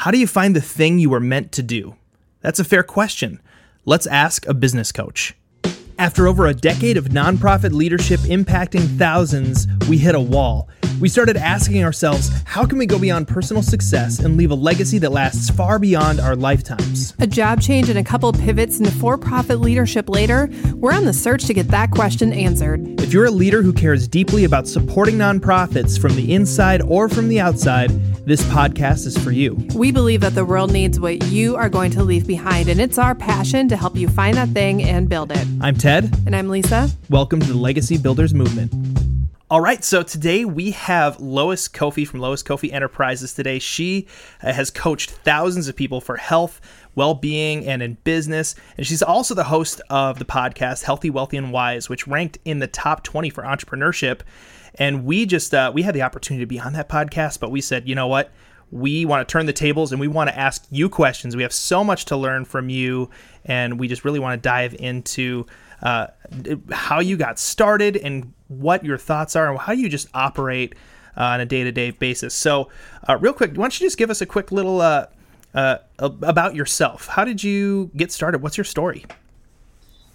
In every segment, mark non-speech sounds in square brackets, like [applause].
How do you find the thing you were meant to do? That's a fair question. Let's ask a business coach. After over a decade of nonprofit leadership impacting thousands, we hit a wall. We started asking ourselves, how can we go beyond personal success and leave a legacy that lasts far beyond our lifetimes? A job change and a couple pivots into for profit leadership later, we're on the search to get that question answered. If you're a leader who cares deeply about supporting nonprofits from the inside or from the outside, this podcast is for you. We believe that the world needs what you are going to leave behind, and it's our passion to help you find that thing and build it. I'm Ted. And I'm Lisa. Welcome to the Legacy Builders Movement. All right, so today we have Lois Kofi from Lois Kofi Enterprises. Today, she uh, has coached thousands of people for health, well being, and in business. And she's also the host of the podcast Healthy, Wealthy, and Wise, which ranked in the top 20 for entrepreneurship. And we just uh, we had the opportunity to be on that podcast, but we said, you know what? We want to turn the tables and we want to ask you questions. We have so much to learn from you, and we just really want to dive into uh, how you got started and what your thoughts are and how you just operate uh, on a day-to-day basis. So, uh, real quick, why don't you just give us a quick little uh, uh, about yourself? How did you get started? What's your story?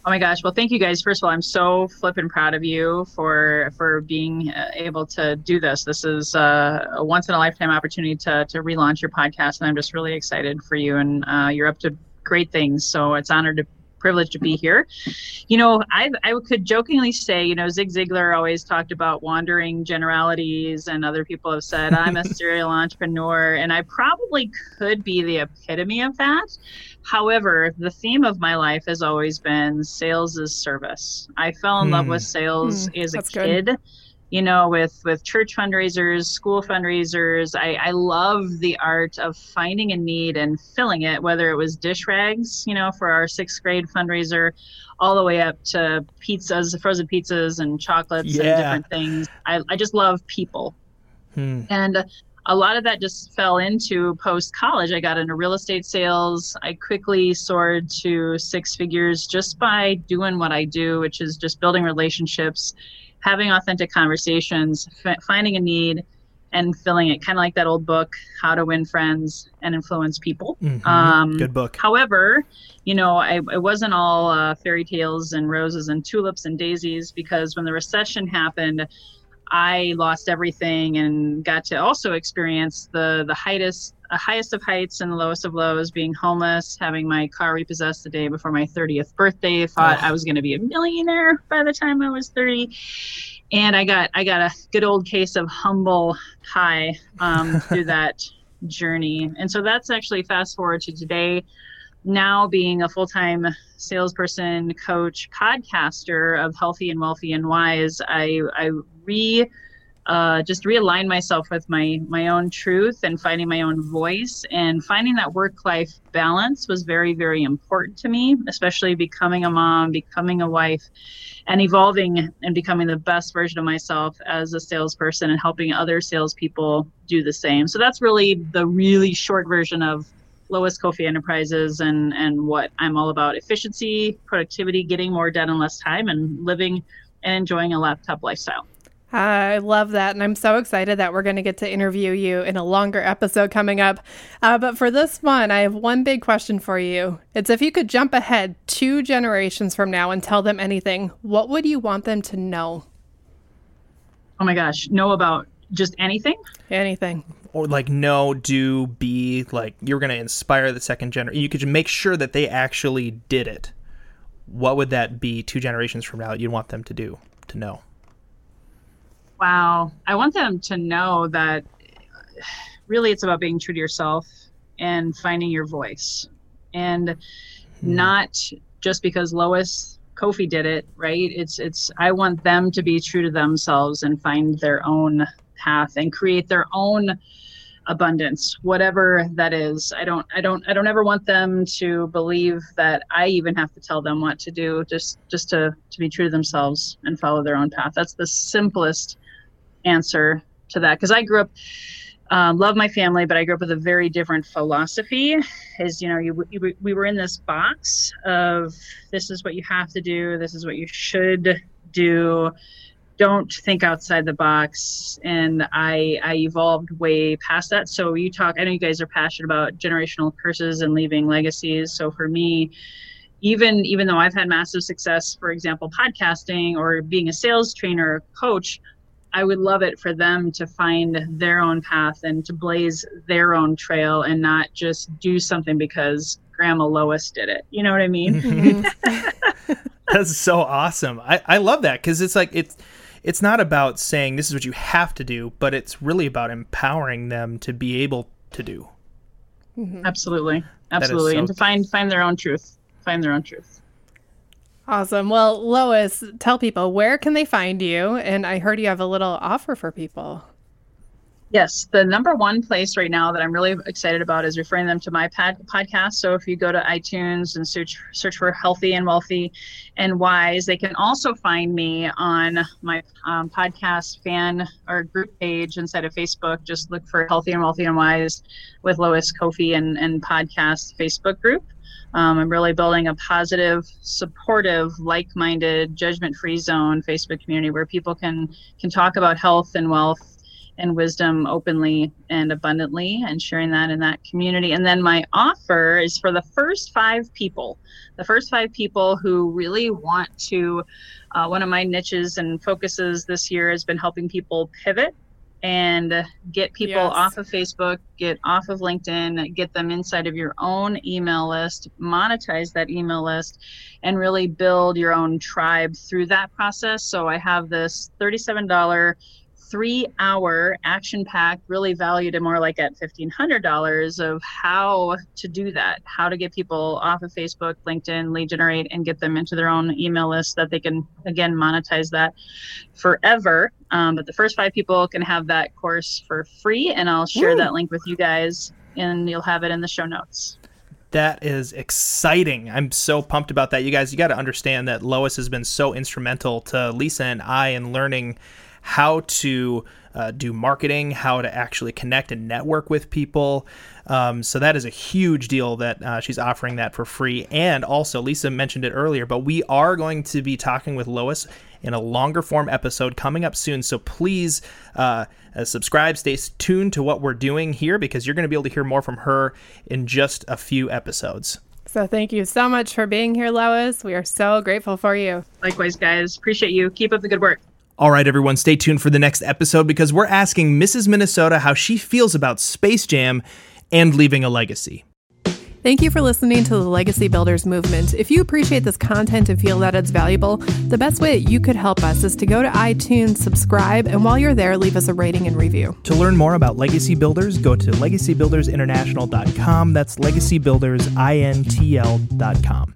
Oh my gosh! Well, thank you guys. First of all, I'm so flippin' proud of you for for being uh, able to do this. This is uh, a once in a lifetime opportunity to to relaunch your podcast, and I'm just really excited for you. And uh, you're up to great things, so it's honored to privileged to be here. You know, I, I could jokingly say, you know, Zig Ziglar always talked about wandering generalities, and other people have said, I'm a [laughs] serial entrepreneur, and I probably could be the epitome of that. However, the theme of my life has always been sales is service. I fell in love with hmm. sales mm, as a kid. Good you know, with with church fundraisers, school fundraisers. I, I love the art of finding a need and filling it, whether it was dish rags, you know, for our sixth grade fundraiser, all the way up to pizzas, frozen pizzas and chocolates yeah. and different things. I, I just love people. Hmm. And a lot of that just fell into post college. I got into real estate sales. I quickly soared to six figures just by doing what I do, which is just building relationships having authentic conversations, f- finding a need, and filling it. Kind of like that old book, How to Win Friends and Influence People. Mm-hmm. Um, Good book. However, you know, I, it wasn't all uh, fairy tales and roses and tulips and daisies because when the recession happened, I lost everything and got to also experience the the highest the highest of heights and the lowest of lows, being homeless, having my car repossessed the day before my 30th birthday. Thought oh. I was going to be a millionaire by the time I was 30, and I got I got a good old case of humble pie um, [laughs] through that journey. And so that's actually fast forward to today. Now being a full time salesperson, coach, podcaster of Healthy and Wealthy and Wise, I I re uh, just realign myself with my my own truth and finding my own voice. And finding that work life balance was very very important to me especially becoming a mom becoming a wife and evolving and becoming the best version of myself as a salesperson and helping other salespeople do the same. So that's really the really short version of Lois Kofi Enterprises and and what I'm all about. Efficiency productivity getting more done in less time and living and enjoying a laptop lifestyle I love that. And I'm so excited that we're going to get to interview you in a longer episode coming up. Uh, but for this one, I have one big question for you. It's if you could jump ahead two generations from now and tell them anything, what would you want them to know? Oh my gosh, know about just anything? Anything. Or like know, do, be, like you're going to inspire the second generation. You could make sure that they actually did it. What would that be two generations from now that you'd want them to do, to know? Wow. I want them to know that really it's about being true to yourself and finding your voice. And hmm. not just because Lois Kofi did it, right? It's it's I want them to be true to themselves and find their own path and create their own abundance whatever that is i don't i don't i don't ever want them to believe that i even have to tell them what to do just just to to be true to themselves and follow their own path that's the simplest answer to that because I grew up, um, love my family, but I grew up with a very different philosophy. Is you know, you, you, we were in this box of this is what you have to do, this is what you should do, don't think outside the box and i i evolved way past that so you talk i know you guys are passionate about generational curses and leaving legacies so for me even even though i've had massive success for example podcasting or being a sales trainer coach i would love it for them to find their own path and to blaze their own trail and not just do something because grandma lois did it you know what i mean mm-hmm. [laughs] that's so awesome i i love that because it's like it's it's not about saying this is what you have to do, but it's really about empowering them to be able to do. Mm-hmm. Absolutely, absolutely, so and to find find their own truth, find their own truth. Awesome. Well, Lois, tell people where can they find you? And I heard you have a little offer for people. Yes, the number one place right now that I'm really excited about is referring them to my pod- podcast. So if you go to iTunes and search search for Healthy and Wealthy and Wise, they can also find me on my um, podcast fan or group page inside of Facebook. Just look for Healthy and Wealthy and Wise with Lois Kofi and, and podcast Facebook group. Um, I'm really building a positive, supportive, like-minded, judgment-free zone Facebook community where people can can talk about health and wealth and wisdom openly and abundantly and sharing that in that community. And then my offer is for the first five people, the first five people who really want to. Uh, one of my niches and focuses this year has been helping people pivot and get people yes. off of Facebook, get off of LinkedIn, get them inside of your own email list, monetize that email list, and really build your own tribe through that process. So I have this $37 three hour action packed, really valued at more like at $1,500 of how to do that, how to get people off of Facebook, LinkedIn, lead generate, and get them into their own email list that they can, again, monetize that forever. Um, but the first five people can have that course for free, and I'll share Ooh. that link with you guys, and you'll have it in the show notes. That is exciting. I'm so pumped about that. You guys, you got to understand that Lois has been so instrumental to Lisa and I in learning how to uh, do marketing, how to actually connect and network with people. Um, so that is a huge deal that uh, she's offering that for free. And also, Lisa mentioned it earlier, but we are going to be talking with Lois in a longer form episode coming up soon. So please uh, uh subscribe, stay tuned to what we're doing here because you're going to be able to hear more from her in just a few episodes. So thank you so much for being here, Lois. We are so grateful for you. Likewise, guys. Appreciate you. Keep up the good work. All right, everyone, stay tuned for the next episode because we're asking Mrs. Minnesota how she feels about Space Jam and leaving a legacy. Thank you for listening to the Legacy Builders Movement. If you appreciate this content and feel that it's valuable, the best way you could help us is to go to iTunes, subscribe, and while you're there, leave us a rating and review. To learn more about Legacy Builders, go to legacybuildersinternational.com. That's legacybuildersinternational.com.